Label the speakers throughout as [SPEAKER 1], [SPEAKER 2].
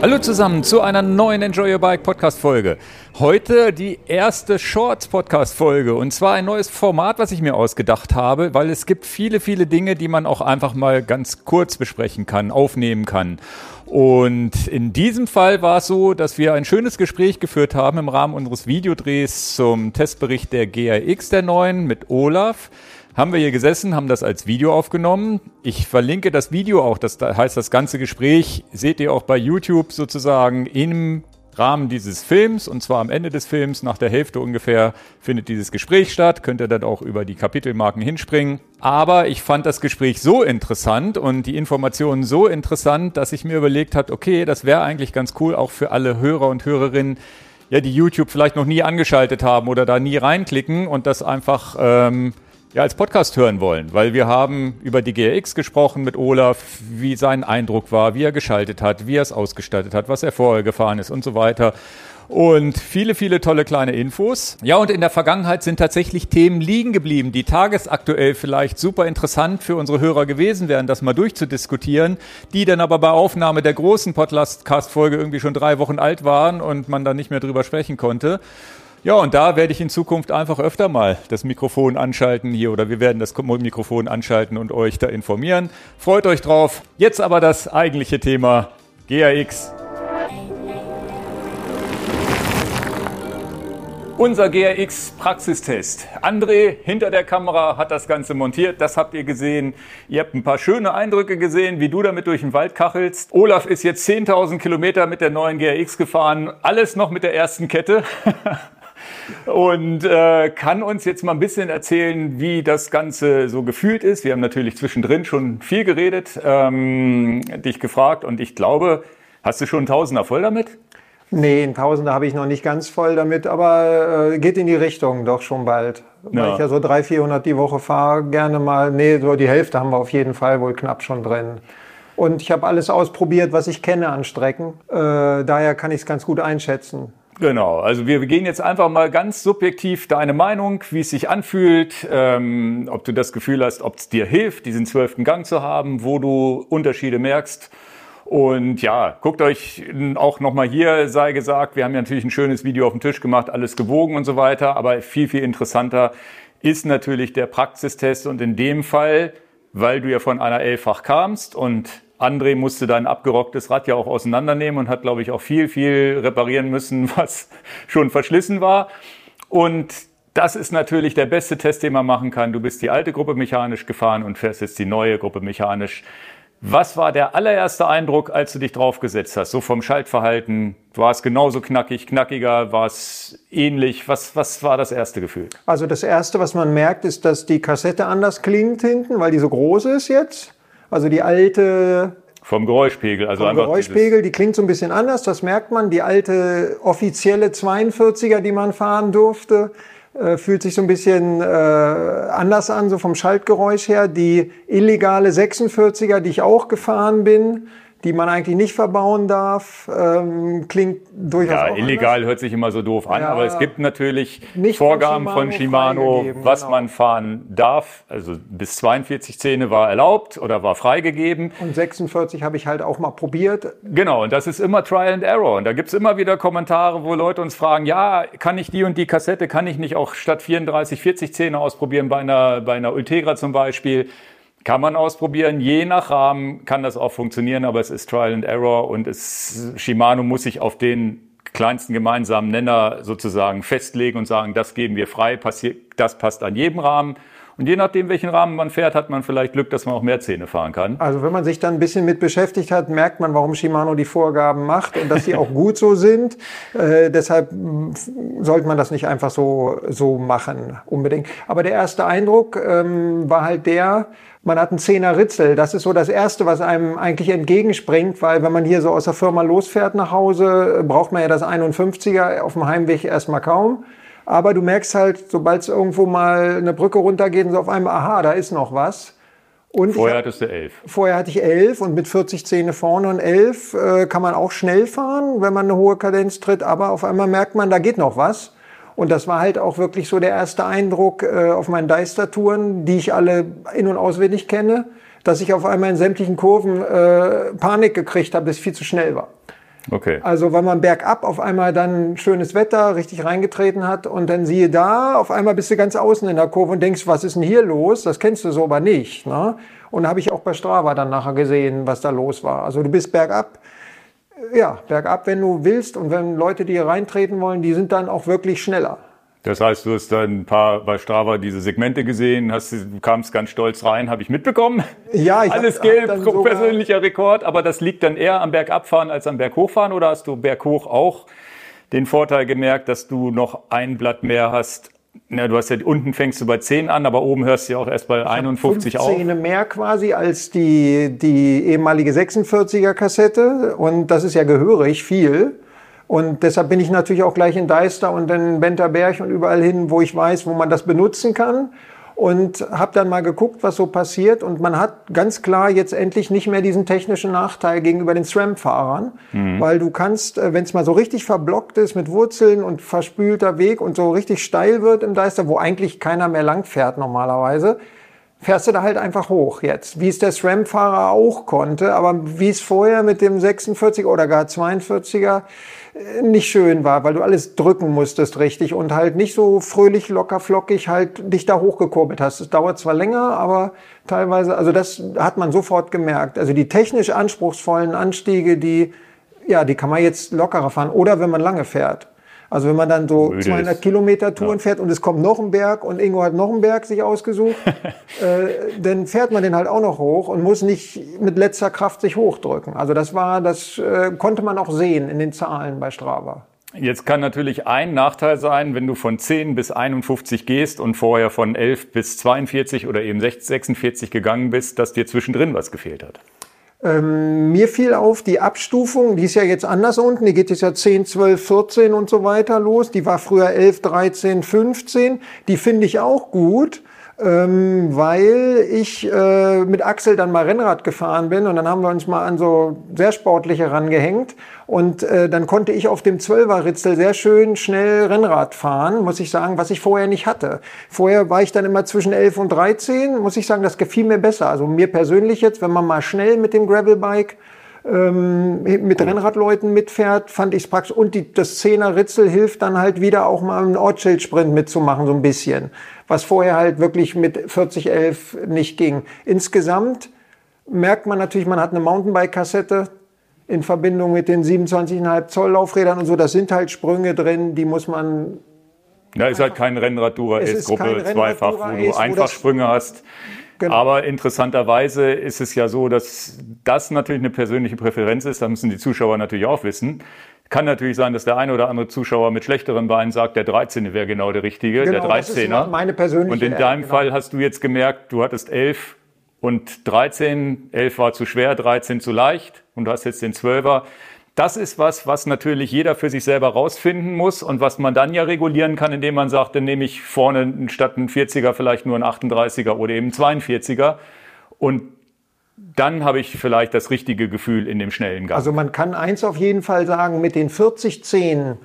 [SPEAKER 1] Hallo zusammen zu einer neuen Enjoy Your Bike Podcast Folge. Heute die erste Shorts Podcast Folge und zwar ein neues Format, was ich mir ausgedacht habe, weil es gibt viele, viele Dinge, die man auch einfach mal ganz kurz besprechen kann, aufnehmen kann. Und in diesem Fall war es so, dass wir ein schönes Gespräch geführt haben im Rahmen unseres Videodrehs zum Testbericht der GRX der neuen mit Olaf haben wir hier gesessen, haben das als Video aufgenommen. Ich verlinke das Video auch, das heißt das ganze Gespräch, seht ihr auch bei YouTube sozusagen im Rahmen dieses Films und zwar am Ende des Films, nach der Hälfte ungefähr, findet dieses Gespräch statt. Könnt ihr dann auch über die Kapitelmarken hinspringen. Aber ich fand das Gespräch so interessant und die Informationen so interessant, dass ich mir überlegt habe, okay, das wäre eigentlich ganz cool auch für alle Hörer und Hörerinnen, ja, die YouTube vielleicht noch nie angeschaltet haben oder da nie reinklicken und das einfach ähm, ja, als Podcast hören wollen, weil wir haben über die GRX gesprochen mit Olaf, wie sein Eindruck war, wie er geschaltet hat, wie er es ausgestattet hat, was er vorher gefahren ist und so weiter. Und viele, viele tolle kleine Infos. Ja, und in der Vergangenheit sind tatsächlich Themen liegen geblieben, die tagesaktuell vielleicht super interessant für unsere Hörer gewesen wären, das mal durchzudiskutieren, die dann aber bei Aufnahme der großen Podcast-Folge irgendwie schon drei Wochen alt waren und man dann nicht mehr drüber sprechen konnte. Ja, und da werde ich in Zukunft einfach öfter mal das Mikrofon anschalten hier oder wir werden das Mikrofon anschalten und euch da informieren. Freut euch drauf. Jetzt aber das eigentliche Thema GRX. Unser GRX Praxistest. André hinter der Kamera hat das Ganze montiert. Das habt ihr gesehen. Ihr habt ein paar schöne Eindrücke gesehen, wie du damit durch den Wald kachelst. Olaf ist jetzt 10.000 Kilometer mit der neuen GRX gefahren. Alles noch mit der ersten Kette. und äh, kann uns jetzt mal ein bisschen erzählen, wie das Ganze so gefühlt ist. Wir haben natürlich zwischendrin schon viel geredet, ähm, dich gefragt und ich glaube, hast du schon einen Tausender voll damit?
[SPEAKER 2] Nee, einen Tausender habe ich noch nicht ganz voll damit, aber äh, geht in die Richtung doch schon bald. Ja. Weil ich ja so 300, 400 die Woche fahre, gerne mal, nee, so die Hälfte haben wir auf jeden Fall wohl knapp schon drin. Und ich habe alles ausprobiert, was ich kenne an Strecken. Äh, daher kann ich es ganz gut einschätzen.
[SPEAKER 1] Genau, also wir gehen jetzt einfach mal ganz subjektiv deine Meinung, wie es sich anfühlt, ähm, ob du das Gefühl hast, ob es dir hilft, diesen zwölften Gang zu haben, wo du Unterschiede merkst. Und ja, guckt euch auch nochmal hier, sei gesagt, wir haben ja natürlich ein schönes Video auf dem Tisch gemacht, alles gewogen und so weiter, aber viel, viel interessanter ist natürlich der Praxistest und in dem Fall, weil du ja von einer Elffach kamst und André musste dein abgerocktes Rad ja auch auseinandernehmen und hat, glaube ich, auch viel, viel reparieren müssen, was schon verschlissen war. Und das ist natürlich der beste Test, den man machen kann. Du bist die alte Gruppe mechanisch gefahren und fährst jetzt die neue Gruppe mechanisch. Was war der allererste Eindruck, als du dich draufgesetzt hast? So vom Schaltverhalten? War es genauso knackig, knackiger? War es ähnlich? Was, was war das erste Gefühl?
[SPEAKER 2] Also das erste, was man merkt, ist, dass die Kassette anders klingt hinten, weil die so groß ist jetzt. Also die alte
[SPEAKER 1] vom Geräuschpegel,
[SPEAKER 2] also vom Geräuschpegel, die klingt so ein bisschen anders, das merkt man. Die alte offizielle 42er, die man fahren durfte, äh, fühlt sich so ein bisschen äh, anders an, so vom Schaltgeräusch her. Die illegale 46er, die ich auch gefahren bin, die man eigentlich nicht verbauen darf. Ähm, klingt durchaus.
[SPEAKER 1] Ja, illegal anders. hört sich immer so doof an, ja, aber es gibt natürlich Vorgaben von Shimano, von Shimano was genau. man fahren darf. Also bis 42 Zähne war erlaubt oder war freigegeben.
[SPEAKER 2] Und 46 habe ich halt auch mal probiert.
[SPEAKER 1] Genau, und das ist immer Trial and Error. Und da gibt's immer wieder Kommentare, wo Leute uns fragen, ja, kann ich die und die Kassette, kann ich nicht auch statt 34, 40 Zähne ausprobieren bei einer, bei einer Ultegra zum Beispiel? Kann man ausprobieren. Je nach Rahmen kann das auch funktionieren, aber es ist Trial and Error und es, Shimano muss sich auf den kleinsten gemeinsamen Nenner sozusagen festlegen und sagen, das geben wir frei, das passt an jedem Rahmen. Und je nachdem, welchen Rahmen man fährt, hat man vielleicht Glück, dass man auch mehr Zähne fahren kann.
[SPEAKER 2] Also wenn man sich dann ein bisschen mit beschäftigt hat, merkt man, warum Shimano die Vorgaben macht und dass sie auch gut so sind. Äh, deshalb sollte man das nicht einfach so, so machen, unbedingt. Aber der erste Eindruck ähm, war halt der, man hat einen Zehner Ritzel. Das ist so das Erste, was einem eigentlich entgegenspringt, weil wenn man hier so aus der Firma losfährt nach Hause, braucht man ja das 51er auf dem Heimweg erstmal kaum. Aber du merkst halt, sobald es irgendwo mal eine Brücke runtergeht und so auf einmal, aha, da ist noch was.
[SPEAKER 1] Und vorher hattest du elf.
[SPEAKER 2] Vorher hatte ich elf und mit 40 Zähne vorne und elf äh, kann man auch schnell fahren, wenn man eine hohe Kadenz tritt. Aber auf einmal merkt man, da geht noch was. Und das war halt auch wirklich so der erste Eindruck äh, auf meinen Deister-Touren, die ich alle in- und auswendig kenne dass ich auf einmal in sämtlichen Kurven äh, Panik gekriegt habe, dass ich viel zu schnell war.
[SPEAKER 1] Okay.
[SPEAKER 2] Also weil man bergab auf einmal dann schönes Wetter richtig reingetreten hat und dann siehe da, auf einmal bist du ganz außen in der Kurve und denkst, was ist denn hier los? Das kennst du so aber nicht. Ne? Und habe ich auch bei Strava dann nachher gesehen, was da los war. Also du bist bergab, ja, bergab, wenn du willst und wenn Leute, die hier reintreten wollen, die sind dann auch wirklich schneller.
[SPEAKER 1] Das heißt, du hast dann ein paar bei Strava diese Segmente gesehen, hast, du kamst ganz stolz rein, habe ich mitbekommen.
[SPEAKER 2] Ja, ich
[SPEAKER 1] Alles
[SPEAKER 2] hab,
[SPEAKER 1] gelb,
[SPEAKER 2] hab dann
[SPEAKER 1] persönlicher Rekord, aber das liegt dann eher am Bergabfahren als am Berghochfahren oder hast du berghoch auch den Vorteil gemerkt, dass du noch ein Blatt mehr hast? Na, du hast ja unten fängst du bei 10 an, aber oben hörst du ja auch erst bei 51 auf.
[SPEAKER 2] 15 mehr quasi als die, die ehemalige 46er Kassette und das ist ja gehörig viel. Und deshalb bin ich natürlich auch gleich in Deister und in Benterberg und überall hin, wo ich weiß, wo man das benutzen kann. Und habe dann mal geguckt, was so passiert. Und man hat ganz klar jetzt endlich nicht mehr diesen technischen Nachteil gegenüber den SRAM-Fahrern. Mhm. Weil du kannst, äh, wenn es mal so richtig verblockt ist mit Wurzeln und verspülter Weg und so richtig steil wird im Deister, wo eigentlich keiner mehr lang fährt normalerweise, fährst du da halt einfach hoch jetzt. Wie es der SRAM-Fahrer auch konnte, aber wie es vorher mit dem 46er oder gar 42er nicht schön war, weil du alles drücken musstest richtig und halt nicht so fröhlich, locker, flockig halt dich da hochgekurbelt hast. Es dauert zwar länger, aber teilweise, also das hat man sofort gemerkt. Also die technisch anspruchsvollen Anstiege, die, ja, die kann man jetzt lockerer fahren oder wenn man lange fährt. Also wenn man dann so Müde 200 ist. Kilometer Touren ja. fährt und es kommt noch ein Berg und Ingo hat noch einen Berg sich ausgesucht, äh, dann fährt man den halt auch noch hoch und muss nicht mit letzter Kraft sich hochdrücken. Also das war, das äh, konnte man auch sehen in den Zahlen bei Strava.
[SPEAKER 1] Jetzt kann natürlich ein Nachteil sein, wenn du von 10 bis 51 gehst und vorher von 11 bis 42 oder eben 46 gegangen bist, dass dir zwischendrin was gefehlt hat.
[SPEAKER 2] Ähm, mir fiel auf, die Abstufung, die ist ja jetzt anders unten, die geht jetzt ja 10, 12, 14 und so weiter los. Die war früher 11, 13, 15. Die finde ich auch gut ähm, weil ich äh, mit Axel dann mal Rennrad gefahren bin und dann haben wir uns mal an so sehr sportliche rangehängt und äh, dann konnte ich auf dem 12er Ritzel sehr schön schnell Rennrad fahren, muss ich sagen, was ich vorher nicht hatte. Vorher war ich dann immer zwischen 11 und 13, muss ich sagen, das gefiel mir besser. Also mir persönlich jetzt, wenn man mal schnell mit dem Gravelbike ähm, mit Rennradleuten mitfährt, fand ich es praktisch. Und die, das 10er Ritzel hilft dann halt wieder auch mal einen Ortsschildsprint mitzumachen, so ein bisschen was vorher halt wirklich mit 4011 nicht ging. Insgesamt merkt man natürlich, man hat eine Mountainbike-Kassette in Verbindung mit den 27,5 Zoll Laufrädern und so. Das sind halt Sprünge drin, die muss man.
[SPEAKER 1] Ja, ist halt kein Rennrad-Dura S-Gruppe zweifach, wo du einfach Sprünge hast. Genau. Aber interessanterweise ist es ja so, dass das natürlich eine persönliche Präferenz ist. Da müssen die Zuschauer natürlich auch wissen. Kann natürlich sein, dass der eine oder andere Zuschauer mit schlechteren Beinen sagt, der 13. wäre genau der richtige, genau, der 13er. Das
[SPEAKER 2] ist meine persönliche.
[SPEAKER 1] Und in deinem genau. Fall hast du jetzt gemerkt, du hattest 11 und 13. 11 war zu schwer, 13 zu leicht und du hast jetzt den 12er. Das ist was, was natürlich jeder für sich selber rausfinden muss und was man dann ja regulieren kann, indem man sagt, dann nehme ich vorne statt einen 40er vielleicht nur einen 38er oder eben einen 42er. Und dann habe ich vielleicht das richtige Gefühl in dem schnellen Gang.
[SPEAKER 2] Also man kann eins auf jeden Fall sagen, mit den 40 Zehen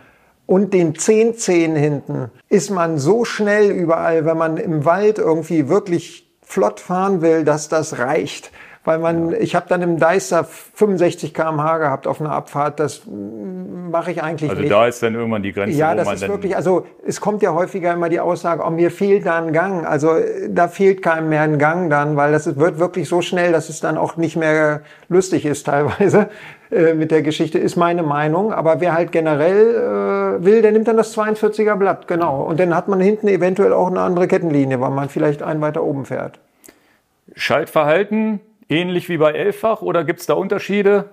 [SPEAKER 2] und den 10 Zehen hinten ist man so schnell überall, wenn man im Wald irgendwie wirklich flott fahren will, dass das reicht weil man, ja. ich habe dann im Deister 65 km/h gehabt auf einer Abfahrt. Das mache ich eigentlich
[SPEAKER 1] also
[SPEAKER 2] nicht.
[SPEAKER 1] Also da ist dann irgendwann die Grenze.
[SPEAKER 2] Ja, das ist wirklich, also es kommt ja häufiger immer die Aussage, oh, mir fehlt da ein Gang. Also da fehlt keinem mehr ein Gang dann, weil das wird wirklich so schnell, dass es dann auch nicht mehr lustig ist teilweise äh, mit der Geschichte, ist meine Meinung. Aber wer halt generell äh, will, der nimmt dann das 42er Blatt, genau. Und dann hat man hinten eventuell auch eine andere Kettenlinie, weil man vielleicht einen weiter oben fährt.
[SPEAKER 1] Schaltverhalten ähnlich wie bei Elffach oder gibt es da Unterschiede?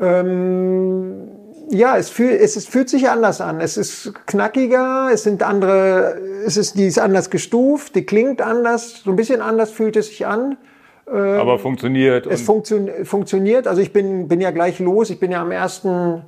[SPEAKER 2] Ähm, ja, es, fühl, es, es, fühlt sich anders an. Es ist knackiger, es sind andere, es ist, die ist anders gestuft, die klingt anders, so ein bisschen anders fühlt es sich an.
[SPEAKER 1] Ähm, Aber funktioniert.
[SPEAKER 2] Es funktio funktioniert. Also ich bin, bin ja gleich los. Ich bin ja am ersten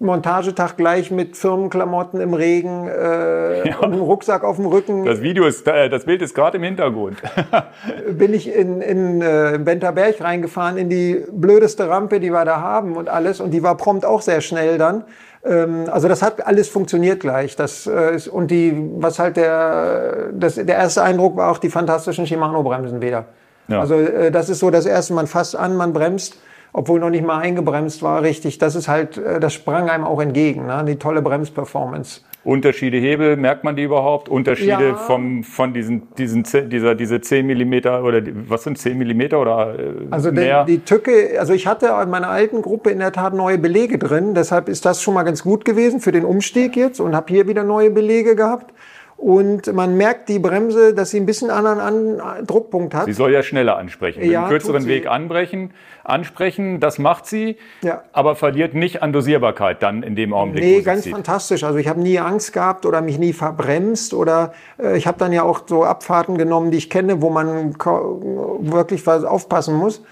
[SPEAKER 2] Montagetag gleich mit Firmenklamotten im Regen äh, ja. und einem Rucksack auf dem Rücken.
[SPEAKER 1] Das Video ist, äh, das Bild ist gerade im Hintergrund.
[SPEAKER 2] bin ich in, in äh, Benterberg reingefahren, in die blödeste Rampe, die wir da haben und alles. Und die war prompt auch sehr schnell dann. Ähm, also das hat alles funktioniert gleich. Das, äh, ist, und die, was halt der, das, der erste Eindruck war auch die fantastischen Shimano-Bremsen wieder. Ja. Also äh, das ist so das erste, man fasst an, man bremst obwohl noch nicht mal eingebremst war, richtig. Das ist halt, äh, das sprang einem auch entgegen, ne? die tolle Bremsperformance.
[SPEAKER 1] Unterschiede Hebel, merkt man die überhaupt? Unterschiede ja. vom, von diesen, diesen, dieser, diese 10 Millimeter oder was sind 10 Millimeter oder
[SPEAKER 2] äh, Also mehr? Die, die Tücke, also ich hatte in meiner alten Gruppe in der Tat neue Belege drin, deshalb ist das schon mal ganz gut gewesen für den Umstieg jetzt und habe hier wieder neue Belege gehabt. Und man merkt die Bremse, dass sie ein bisschen anderen An Druckpunkt hat.
[SPEAKER 1] Sie soll ja schneller ansprechen, ja, den kürzeren Weg anbrechen, ansprechen. Das macht sie, ja. aber verliert nicht an Dosierbarkeit dann in dem Augenblick.
[SPEAKER 2] Nee, ganz zieht. fantastisch. Also ich habe nie Angst gehabt oder mich nie verbremst oder äh, ich habe dann ja auch so Abfahrten genommen, die ich kenne, wo man wirklich was aufpassen muss.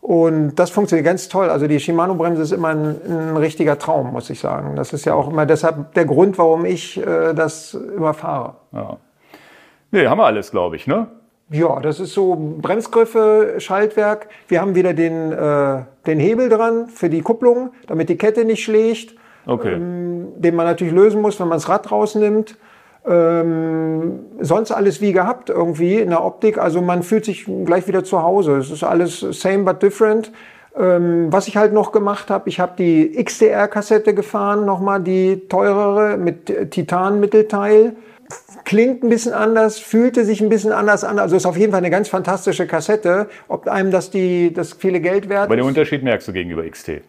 [SPEAKER 2] Und das funktioniert ganz toll. Also die Shimano-Bremse ist immer ein, ein, richtiger Traum, muss ich sagen. Das ist ja auch immer deshalb der Grund, warum ich äh, das immer fahre. Ja.
[SPEAKER 1] Nee, haben wir alles, glaube ich, ne?
[SPEAKER 2] Ja, das ist so Bremsgriffe, Schaltwerk. Wir haben wieder den, äh, den Hebel dran für die Kupplung, damit die Kette nicht schlägt. Okay. Ähm, den man natürlich lösen muss, wenn man das Rad rausnimmt. Ähm, sonst alles wie gehabt irgendwie in der Optik. Also man fühlt sich gleich wieder zu Hause. Es ist alles same but different. Ähm, was ich halt noch gemacht habe, ich habe die XDR-Kassette gefahren, nochmal die teurere mit Titan-Mittelteil. Klingt ein bisschen anders, fühlte sich ein bisschen anders an. Also ist auf jeden Fall eine ganz fantastische Kassette. Ob einem das die das viele Geld wert ist.
[SPEAKER 1] Aber den Unterschied merkst du gegenüber XT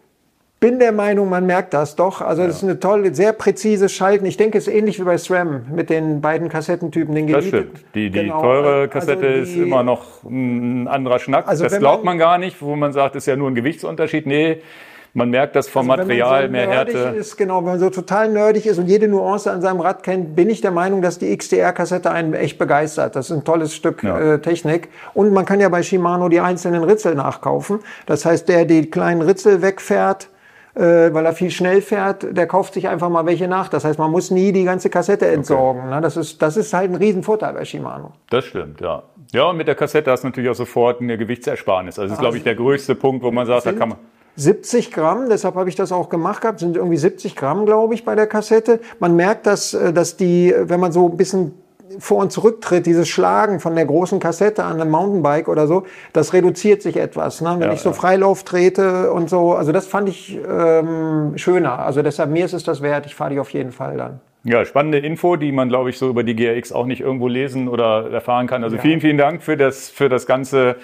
[SPEAKER 2] bin der Meinung, man merkt das doch. Also das ist eine tolle, sehr präzise Schalten. Ich denke, es ist ähnlich wie bei SRAM mit den beiden Kassettentypen. Den
[SPEAKER 1] das stimmt. Die, die genau. teure also Kassette also die, ist immer noch ein anderer Schnack. Also das glaubt man, man, gar nicht, wo man sagt, ist ja nur ein Gewichtsunterschied. Nee, man merkt das vom also Material so mehr Härte.
[SPEAKER 2] Ist, genau, wenn man so total nerdig ist und jede Nuance an seinem Rad kennt, bin ich der Meinung, dass die XDR-Kassette einen echt begeistert. Das ist ein tolles Stück ja. äh, Technik. Und man kann ja bei Shimano die einzelnen Ritzel nachkaufen. Das heißt, der die kleinen Ritzel wegfährt, äh, weil er viel schnell fährt, der kauft sich einfach mal welche nach. Das heißt, man muss nie die ganze Kassette entsorgen. Okay. Ne? Das, ist, das ist halt ein Riesenvorteil bei Shimano.
[SPEAKER 1] Das stimmt, ja. Ja, und mit der Kassette hast du natürlich auch sofort eine Gewichtsersparnis. Also das ist, glaube ich, der größte Punkt, wo man sagt, da kann man...
[SPEAKER 2] 70 Gramm, deshalb habe ich das auch gemacht gehabt, sind irgendwie 70 Gramm, glaube ich, bei der Kassette. Man merkt, dass, äh, dass die, wenn man so ein bisschen vor- und zurücktritt, dieses Schlagen von der großen Kassette an einem Mountainbike oder so, das reduziert sich etwas. Ne? Wenn ja, ich so ja. Freilauf trete und so, also das fand ich ähm, schöner. Also deshalb, mir ist es das wert, ich fahre die auf jeden Fall dann.
[SPEAKER 1] Ja, spannende Info, die man, glaube ich, so über die GRX auch nicht irgendwo lesen oder erfahren kann. Also ja. vielen, vielen Dank für das, für das ganze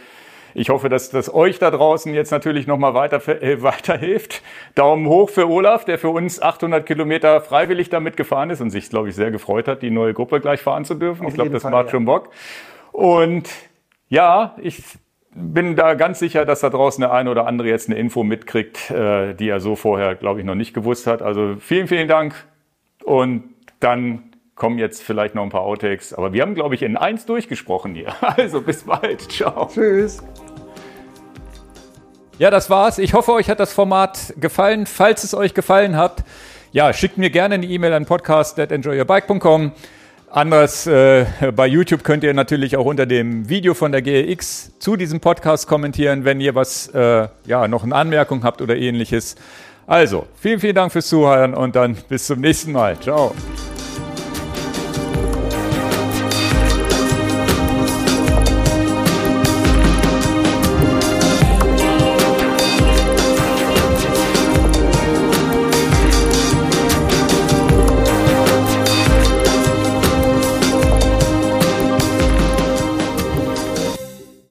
[SPEAKER 1] ich hoffe, dass das euch da draußen jetzt natürlich nochmal weiter, äh, weiterhilft. Daumen hoch für Olaf, der für uns 800 Kilometer freiwillig damit gefahren ist und sich, glaube ich, sehr gefreut hat, die neue Gruppe gleich fahren zu dürfen. Auf ich glaube, das Fall, macht ja. schon Bock. Und ja, ich bin da ganz sicher, dass da draußen der eine oder andere jetzt eine Info mitkriegt, äh, die er so vorher, glaube ich, noch nicht gewusst hat. Also vielen, vielen Dank und dann kommen jetzt vielleicht noch ein paar Outtakes. Aber wir haben, glaube ich, in eins durchgesprochen hier. Also bis bald. Ciao.
[SPEAKER 2] Tschüss.
[SPEAKER 1] Ja, das war's. Ich hoffe, euch hat das Format gefallen. Falls es euch gefallen hat, ja, schickt mir gerne eine E-Mail an podcast.enjoyyourbike.com. Anders äh, bei YouTube könnt ihr natürlich auch unter dem Video von der GRX zu diesem Podcast kommentieren, wenn ihr was, äh, ja, noch eine Anmerkung habt oder ähnliches. Also, vielen, vielen Dank fürs Zuhören und dann bis zum nächsten Mal. Ciao.